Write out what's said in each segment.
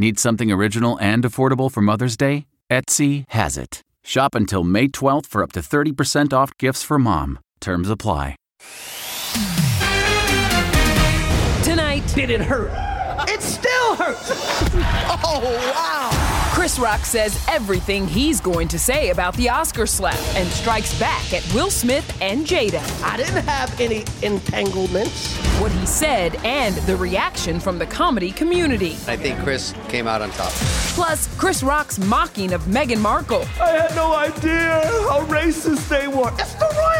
Need something original and affordable for Mother's Day? Etsy has it. Shop until May 12th for up to 30% off gifts for mom. Terms apply. Tonight, Did it hurt? It still hurts. oh, wow. Chris Rock says everything he's going to say about the Oscar slap and strikes back at Will Smith and Jada. I didn't have any entanglements. What he said and the reaction from the comedy community. I think Chris came out on top. Plus, Chris Rock's mocking of Meghan Markle I had no idea how racist they were. It's the royal family.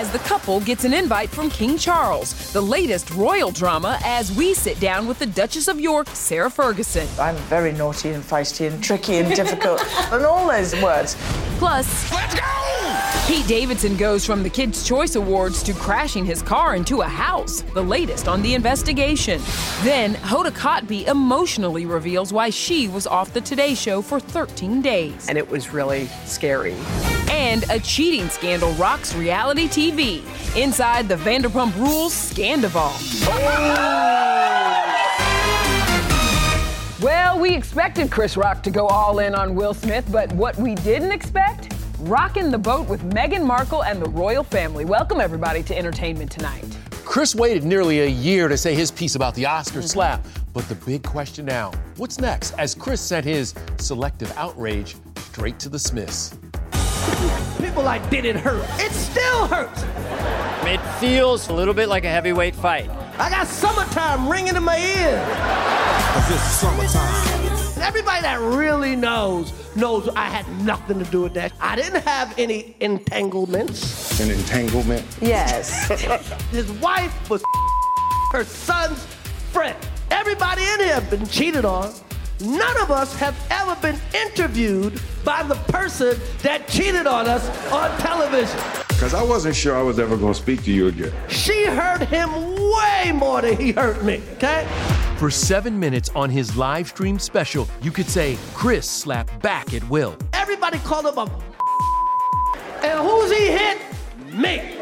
As the couple gets an invite from King Charles, the latest royal drama as we sit down with the Duchess of York, Sarah Ferguson. I'm very naughty and feisty and tricky and difficult and all those words. Plus, Let's go. Pete Davidson goes from the Kids' Choice Awards to crashing his car into a house, the latest on the investigation. Then, Hoda Kotb emotionally reveals why she was off the Today Show for 13 days. and it was really scary. And a cheating scandal rocks reality TV. Inside the Vanderpump Rules Scandoval. Well, we expected Chris Rock to go all in on Will Smith, but what we didn't expect? Rocking the boat with Meghan Markle and the royal family. Welcome, everybody, to Entertainment Tonight. Chris waited nearly a year to say his piece about the Oscar slap. But the big question now what's next? As Chris sent his selective outrage straight to the Smiths. People like, did it hurt? It still hurts. It feels a little bit like a heavyweight fight. I got summertime ringing in my ears. Everybody that really knows knows I had nothing to do with that. I didn't have any entanglements. An entanglement? Yes. His wife was her son's friend. Everybody in here been cheated on. None of us have ever been interviewed by the person that cheated on us on television. Because I wasn't sure I was ever going to speak to you again. She hurt him way more than he hurt me, okay? For seven minutes on his live stream special, you could say Chris slapped back at Will. Everybody called him a and who's he hit? Me.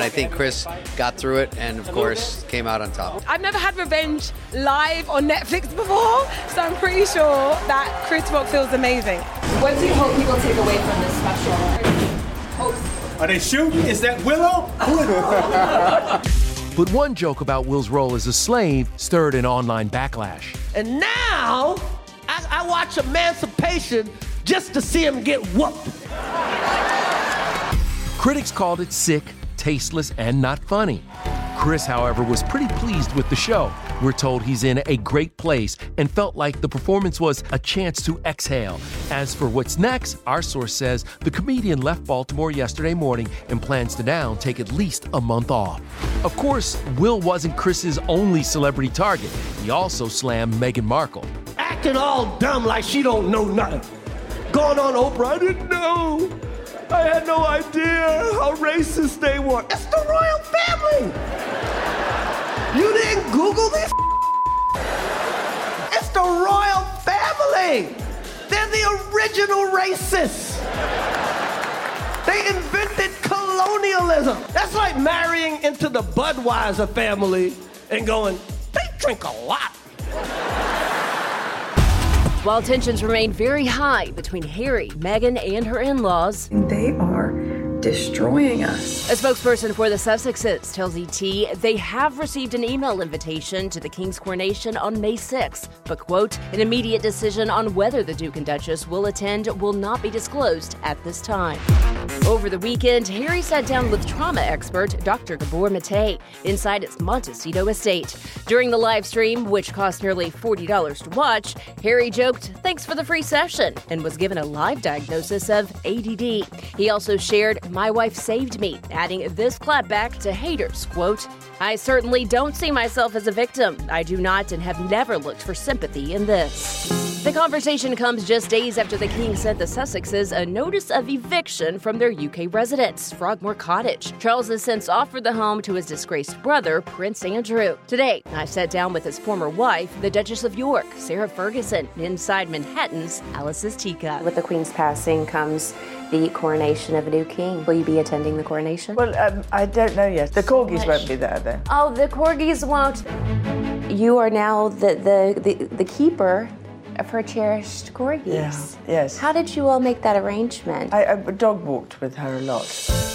I think Chris got through it and, of course, came out on top. I've never had revenge live on Netflix before, so I'm pretty sure that Chris Rock feels amazing. What do you hope people take away from this special? Are they shooting? Is that Willow? But one joke about Will's role as a slave stirred an online backlash. And now I, I watch Emancipation just to see him get whooped. Critics called it sick, tasteless and not funny. Chris, however, was pretty pleased with the show. We're told he's in a great place and felt like the performance was a chance to exhale. As for what's next, our source says the comedian left Baltimore yesterday morning and plans to now take at least a month off. Of course, Will wasn't Chris's only celebrity target. He also slammed Meghan Markle. Acting all dumb like she don't know nothing. Going on Oprah, I didn't know. I had no idea how racist they were. It's the royal family. You didn't Google this? It's the royal family. They're the original racists. They invented colonialism. That's like marrying into the Budweiser family and going, they drink a lot. While tensions remain very high between Harry, Meghan, and her in laws, they are destroying us. A spokesperson for the Sussexes tells ET they have received an email invitation to the King's coronation on May 6th, but, quote, an immediate decision on whether the Duke and Duchess will attend will not be disclosed at this time. Over the weekend, Harry sat down with trauma expert Dr. Gabor Mate inside its Montecito estate. During the live stream, which cost nearly $40 to watch, Harry joked, thanks for the free session, and was given a live diagnosis of ADD. He also shared my wife saved me, adding this clapback to haters, quote, I certainly don't see myself as a victim. I do not and have never looked for sympathy in this. The conversation comes just days after the King sent the Sussexes a notice of eviction from their UK residence, Frogmore Cottage. Charles has since offered the home to his disgraced brother, Prince Andrew. Today, I sat down with his former wife, the Duchess of York, Sarah Ferguson, inside Manhattan's Alice's Teacup. With the Queen's passing comes the coronation of a new king. Will you be attending the coronation? Well, um, I don't know yet. The corgis won't be there, though. Oh, the corgis won't. You are now the, the, the, the keeper of her cherished corgis. Yeah, yes. How did you all make that arrangement? I, I dog walked with her a lot.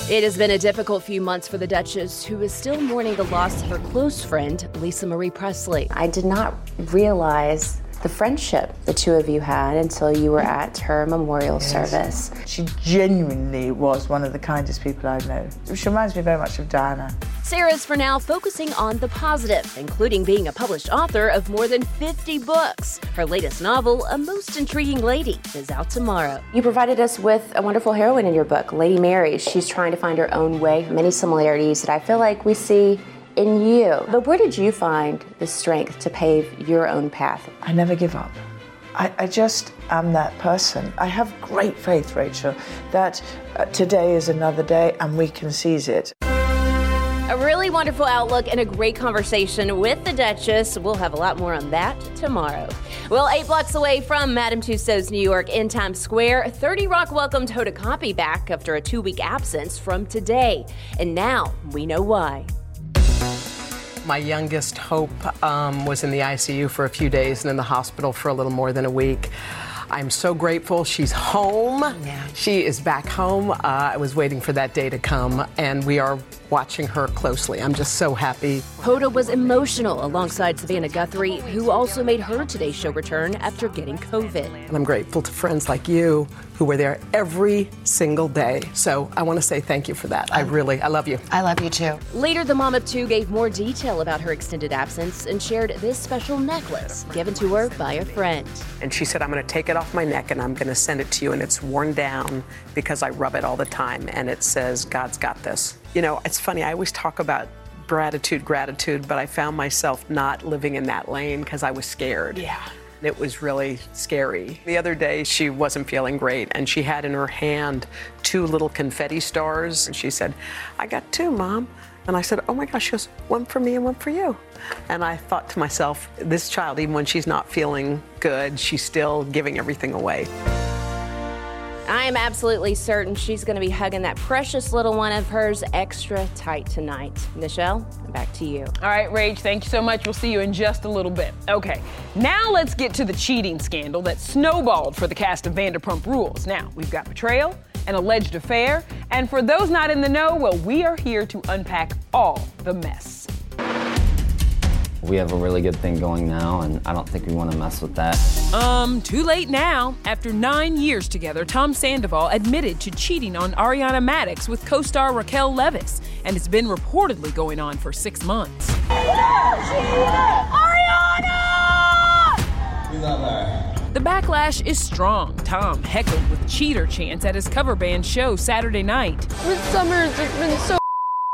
It has been a difficult few months for the Duchess, who is still mourning the loss of her close friend, Lisa Marie Presley. I did not realize the friendship the two of you had until you were at her memorial yes. service. She genuinely was one of the kindest people I know. She reminds me very much of Diana. Sarah's for now focusing on the positive, including being a published author of more than 50 books. Her latest novel, A Most Intriguing Lady, is out tomorrow. You provided us with a wonderful heroine in your book, Lady Mary. She's trying to find her own way. Many similarities that I feel like we see in you. But where did you find the strength to pave your own path? I never give up. I, I just am that person. I have great faith, Rachel, that uh, today is another day and we can seize it. A really wonderful outlook and a great conversation with the Duchess. We'll have a lot more on that tomorrow. Well, eight blocks away from Madame Tussauds New York in Times Square, 30 Rock welcomed Hoda Kotb back after a two week absence from today. And now we know why. My youngest, Hope, um, was in the ICU for a few days and in the hospital for a little more than a week. I'm so grateful she's home. Yeah. She is back home. Uh, I was waiting for that day to come, and we are watching her closely. I'm just so happy. Hoda was emotional alongside Savannah Guthrie, who also made her Today Show return after getting COVID. And I'm grateful to friends like you who were there every single day. So I want to say thank you for that. I really, I love you. I love you too. Later, the mom of two gave more detail about her extended absence and shared this special necklace given to her by a friend. And she said, I'm going to take it off my neck and I'm going to send it to you. And it's worn down because I rub it all the time. And it says, God's got this. You know, it's funny, I always talk about gratitude, gratitude, but I found myself not living in that lane because I was scared. Yeah. It was really scary. The other day, she wasn't feeling great, and she had in her hand two little confetti stars. And she said, I got two, Mom. And I said, Oh my gosh, she goes, one for me and one for you. And I thought to myself, this child, even when she's not feeling good, she's still giving everything away. I am absolutely certain she's going to be hugging that precious little one of hers extra tight tonight. Michelle, back to you. All right, Rach, thank you so much. We'll see you in just a little bit. Okay, now let's get to the cheating scandal that snowballed for the cast of Vanderpump Rules. Now, we've got betrayal, an alleged affair, and for those not in the know, well, we are here to unpack all the mess. We have a really good thing going now, and I don't think we want to mess with that. Um, too late now. After nine years together, Tom Sandoval admitted to cheating on Ariana Madix with co star Raquel Leviss, and it's been reportedly going on for six months. Ariana! The backlash is strong. Tom heckled with cheater chants at his cover band show Saturday night. This summer has just been so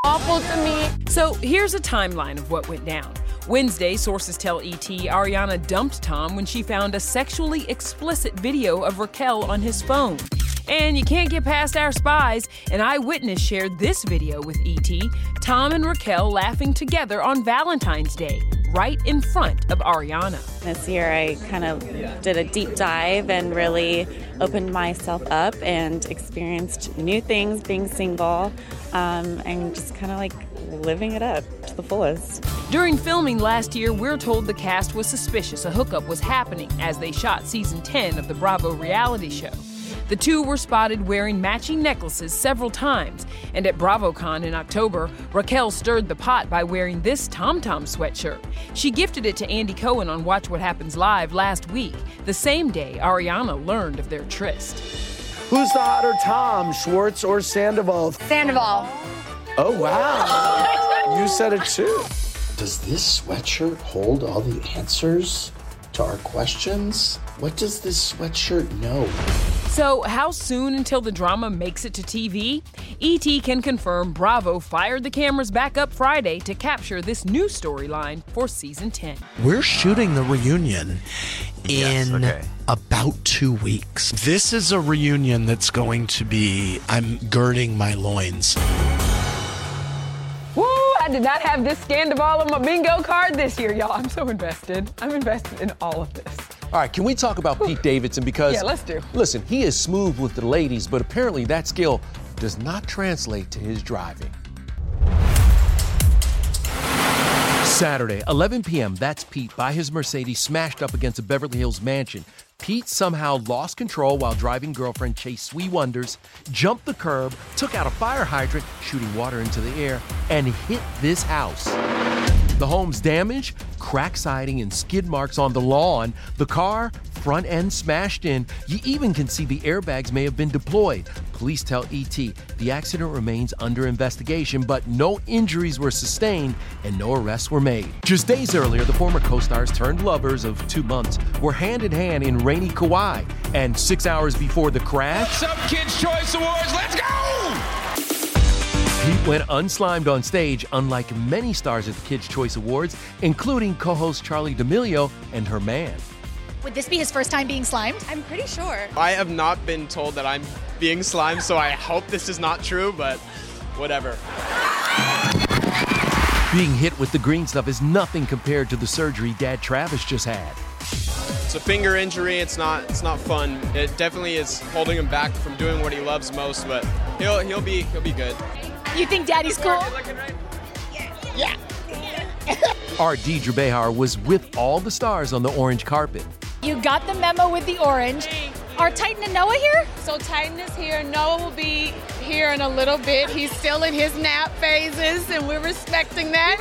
awful to me. So here's a timeline of what went down. Wednesday, sources tell ET Ariana dumped Tom when she found a sexually explicit video of Raquel on his phone. And you can't get past our spies. An eyewitness shared this video with ET Tom and Raquel laughing together on Valentine's Day, right in front of Ariana. This year, I kind of did a deep dive and really opened myself up and experienced new things being single um, and just kind of like living it up to the fullest. During filming last year, we're told the cast was suspicious a hookup was happening as they shot season 10 of the Bravo reality show. The two were spotted wearing matching necklaces several times, and at BravoCon in October, Raquel stirred the pot by wearing this Tom Tom sweatshirt. She gifted it to Andy Cohen on Watch What Happens Live last week, the same day Ariana learned of their tryst. Who's the hotter Tom, Schwartz or Sandoval? Sandoval. Oh, wow. you said it too. Does this sweatshirt hold all the answers to our questions? What does this sweatshirt know? So, how soon until the drama makes it to TV? ET can confirm Bravo fired the cameras back up Friday to capture this new storyline for season 10. We're shooting the reunion Yes, in okay. about two weeks. This is a reunion that's going to be, I'm girding my loins. Did not have this Scandoval on my bingo card this year, y'all. I'm so invested. I'm invested in all of this. All right, can we talk about Pete Davidson? Because Yeah, let's do. Listen, he is smooth with the ladies, but apparently that skill does not translate to his driving. Saturday, 11 p.m., that's Pete by his Mercedes smashed up against a Beverly Hills mansion. Pete somehow lost control while driving girlfriend Chase Sui Wonders, jumped the curb, took out a fire hydrant, shooting water into the air, and hit this house. The home's damage, crack siding, and skid marks on the lawn. The car, front end smashed in. You even can see the airbags may have been deployed. Police tell ET the accident remains under investigation, but no injuries were sustained and no arrests were made. Just days earlier, the former co stars turned lovers of two months were hand in hand in rainy Kauai. And six hours before the crash, Some Kids' Choice Awards. Let's go! Pete went unslimed on stage, unlike many stars at the Kids' Choice Awards, including co host Charlie D'Amelio and her man. Would this be his first time being slimed? I'm pretty sure. I have not been told that I'm being slimed, so I hope this is not true, but whatever. Being hit with the green stuff is nothing compared to the surgery Dad Travis just had. It's a finger injury. It's not. It's not fun. It definitely is holding him back from doing what he loves most. But he'll he'll be he'll be good. You think Daddy's cool? Yeah. Art Deidre Behar was with all the stars on the orange carpet. You got the memo with the orange. Are Titan and Noah here? So Titan is here. Noah will be here in a little bit. He's still in his nap phases, and we're respecting that.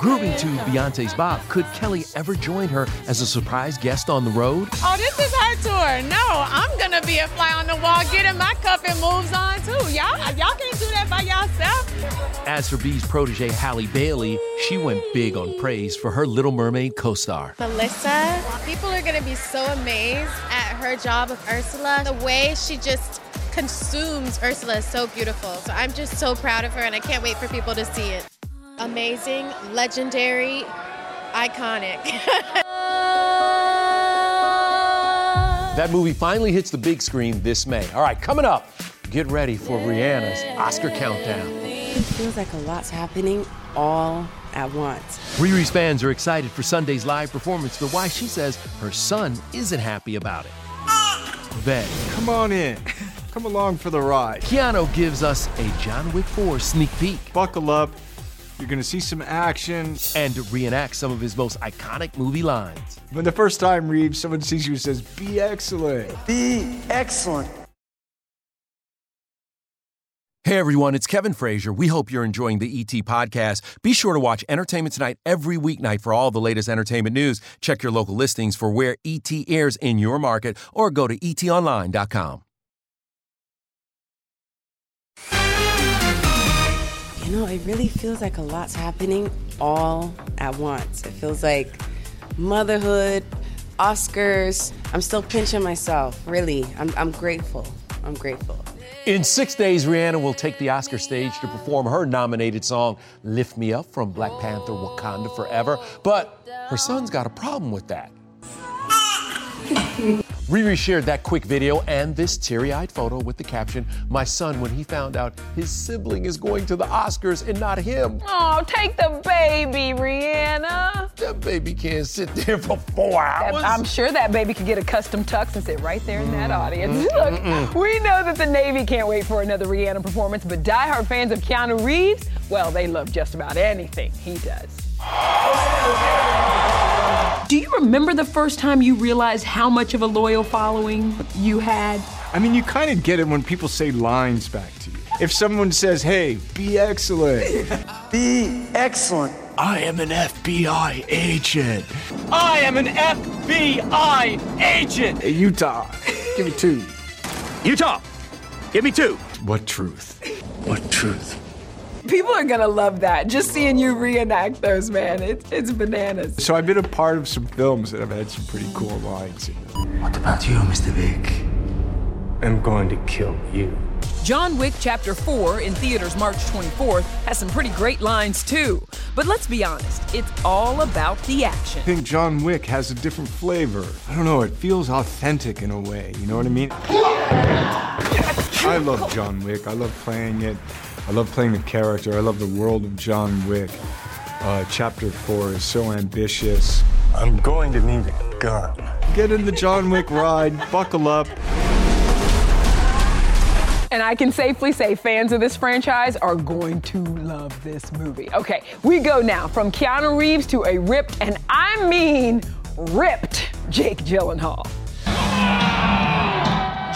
Grooving to Beyonce's Bop, could Kelly ever join her as a surprise guest on the road? Oh, this is her tour. No, I'm gonna be a fly on the wall, getting my cup and moves on too. Y'all, y'all can't do that by yourself. As for B's protege Halle Bailey, she went big on praise for her Little Mermaid co star. Melissa, people are going to be so amazed at her job of Ursula. The way she just consumes Ursula is so beautiful. So I'm just so proud of her and I can't wait for people to see it. Amazing, legendary, iconic. That movie finally hits the big screen this May. All right, coming up, get ready for Rihanna's Oscar countdown. It feels like a lot's happening all at once. Riri's fans are excited for Sunday's live performance, but why she says her son isn't happy about it. Then, Come on in. Come along for the ride. Keanu gives us a John Wick 4 sneak peek. Buckle up. You're going to see some action. And reenact some of his most iconic movie lines. When the first time, Reeves, someone sees you and says, Be excellent. Be excellent. Hey everyone, it's Kevin Frazier. We hope you're enjoying the ET podcast. Be sure to watch Entertainment Tonight every weeknight for all the latest entertainment news. Check your local listings for where ET airs in your market or go to etonline.com. know, it really feels like a lot's happening all at once. It feels like motherhood, Oscars. I'm still pinching myself. Really, I'm, I'm grateful. I'm grateful. In six days, Rihanna will take the Oscar stage to perform her nominated song, Lift Me Up from Black Panther Wakanda Forever. But her son's got a problem with that. Riri shared that quick video and this teary eyed photo with the caption My son, when he found out his sibling is going to the Oscars and not him. Oh, take the baby, Rihanna. That baby can't sit there for four hours. I'm sure that baby could get a custom tux and sit right there in that audience. Mm, Look, mm, we know that the Navy can't wait for another Rihanna performance, but diehard fans of Keanu Reeves, well, they love just about anything he does. Do you remember the first time you realized how much of a loyal following you had? I mean, you kind of get it when people say lines back to you. If someone says, hey, be excellent. be excellent. I am an FBI agent. I am an FBI agent. Hey, Utah, give me two. Utah, give me two. What truth? What truth? People are gonna love that. Just seeing you reenact those, man. It's, it's bananas. So I've been a part of some films that have had some pretty cool lines. What about you, Mr. Vick? I'm going to kill you. John Wick Chapter 4 in theaters March 24th has some pretty great lines too. But let's be honest, it's all about the action. I think John Wick has a different flavor. I don't know, it feels authentic in a way, you know what I mean? I love John Wick. I love playing it. I love playing the character. I love the world of John Wick. Uh, chapter 4 is so ambitious. I'm going to need a gun. Get in the John Wick ride, buckle up. And I can safely say fans of this franchise are going to love this movie. Okay, we go now from Keanu Reeves to a ripped, and I mean ripped, Jake Gyllenhaal.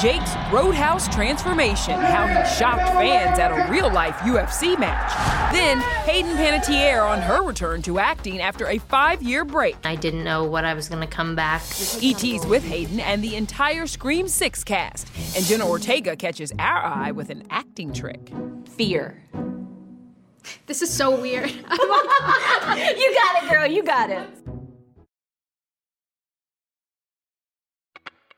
Jake's Roadhouse transformation, how he shocked fans at a real life UFC match. Then, Hayden Panettiere on her return to acting after a five year break. I didn't know what I was going to come back. ET's with Hayden and the entire Scream 6 cast. And Jenna Ortega catches our eye with an acting trick fear. This is so weird. you got it, girl. You got it.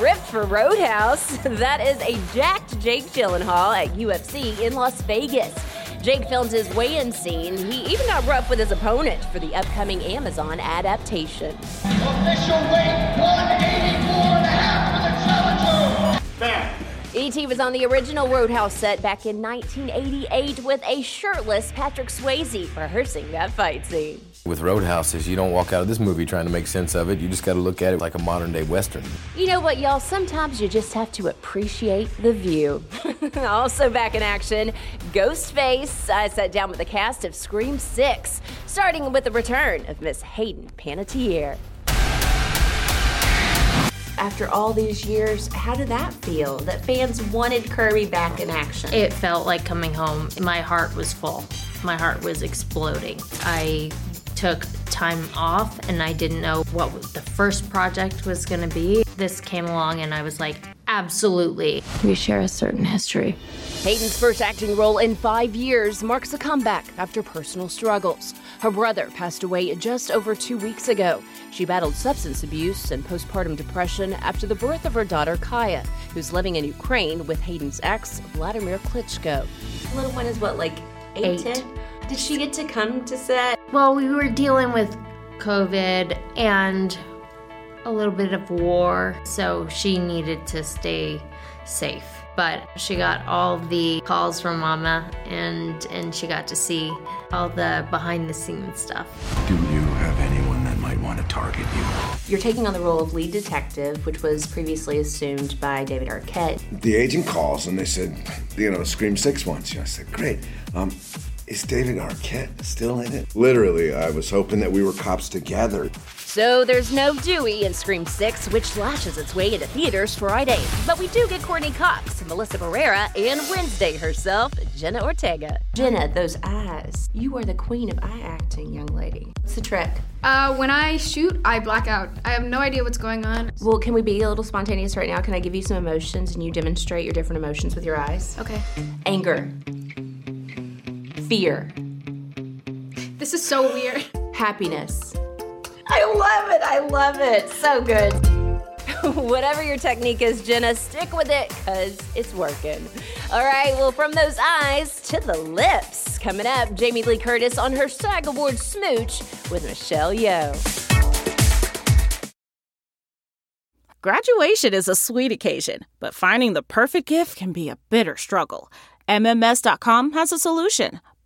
Ripped for Roadhouse. That is a jacked Jake Gyllenhaal at UFC in Las Vegas. Jake filmed his weigh-in scene. He even got rough with his opponent for the upcoming Amazon adaptation. Official weight 184 and a half for the challenger. Bam. E.T. was on the original Roadhouse set back in 1988 with a shirtless Patrick Swayze rehearsing that fight scene. With Roadhouses, you don't walk out of this movie trying to make sense of it. You just got to look at it like a modern day Western. You know what, y'all? Sometimes you just have to appreciate the view. also back in action, Ghostface. I sat down with the cast of Scream 6, starting with the return of Miss Hayden Panettiere. After all these years, how did that feel? That fans wanted Kirby back in action? It felt like coming home. My heart was full. My heart was exploding. I took time off and I didn't know what the first project was going to be. This came along and I was like, absolutely. We share a certain history. Hayden's first acting role in five years marks a comeback after personal struggles. Her brother passed away just over two weeks ago. She battled substance abuse and postpartum depression after the birth of her daughter Kaya, who's living in Ukraine with Hayden's ex, Vladimir Klitschko. Little one is what, like eight? Eight. Did she get to come to set? Well, we were dealing with COVID and a little bit of war, so she needed to stay safe. But she got all the calls from mama and and she got to see all the behind the scenes stuff. Do you have anyone that might want to target you? You're taking on the role of lead detective, which was previously assumed by David Arquette. The agent calls and they said, you know, Scream Six wants you. I said, great. Um, is David Arquette still in it? Literally, I was hoping that we were cops together. So there's no Dewey in Scream 6, which lashes its way into theaters Friday. But we do get Courteney Cox, Melissa Barrera, and Wednesday herself, Jenna Ortega. Jenna, those eyes. You are the queen of eye acting, young lady. What's the trick? Uh, when I shoot, I black out. I have no idea what's going on. Well, can we be a little spontaneous right now? Can I give you some emotions and you demonstrate your different emotions with your eyes? Okay. Anger. Fear. This is so weird. Happiness. I love it. I love it. So good. Whatever your technique is, Jenna, stick with it because it's working. All right, well, from those eyes to the lips. Coming up, Jamie Lee Curtis on her SAG Award smooch with Michelle Yeoh. Graduation is a sweet occasion, but finding the perfect gift can be a bitter struggle. MMS.com has a solution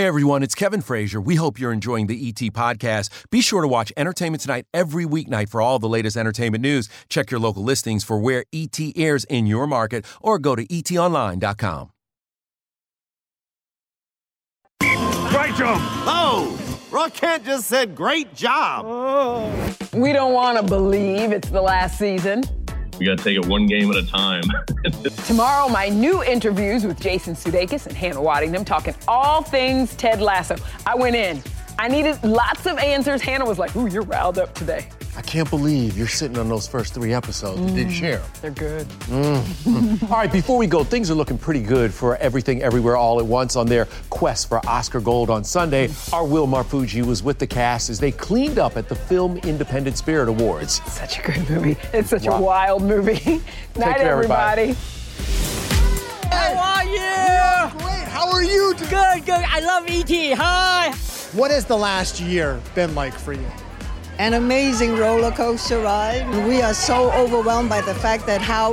Hey everyone, it's Kevin Frazier. We hope you're enjoying the ET podcast. Be sure to watch Entertainment Tonight every weeknight for all the latest entertainment news. Check your local listings for where ET airs in your market or go to etonline.com. Great job! Oh, Roy Kent just said great job. Oh. We don't want to believe it's the last season. We got to take it one game at a time. Tomorrow, my new interviews with Jason Sudeikis and Hannah Waddingham talking all things Ted Lasso. I went in. I needed lots of answers. Hannah was like, ooh, you're riled up today. I can't believe you're sitting on those first three episodes. Mm. Did you share? They're good. Mm. all right, before we go, things are looking pretty good for Everything Everywhere All at Once on their quest for Oscar Gold on Sunday. Our Will Marfuggi was with the cast as they cleaned up at the Film Independent Spirit Awards. Such a good movie. It's such wow. a wild movie. Night, care, everybody. How are you? Great. How are you? Good, good. I love ET. Hi. What has the last year been like for you? An amazing roller coaster ride. We are so overwhelmed by the fact that how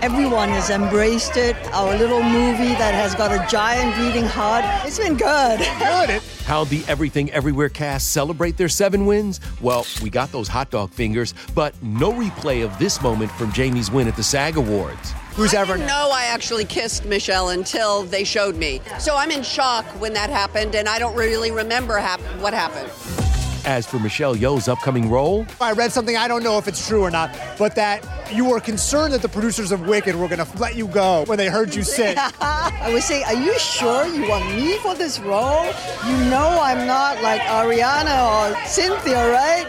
everyone has embraced it. Our little movie that has got a giant beating heart. It's been good. Good. How the Everything Everywhere cast celebrate their seven wins? Well, we got those hot dog fingers, but no replay of this moment from Jamie's win at the SAG Awards. Who's I ever didn't know I actually kissed Michelle until they showed me. So I'm in shock when that happened, and I don't really remember hap- what happened. As for Michelle Yeoh's upcoming role, I read something, I don't know if it's true or not, but that you were concerned that the producers of Wicked were going to let you go when they heard you sing. I was saying, are you sure you want me for this role? You know I'm not like Ariana or Cynthia, right?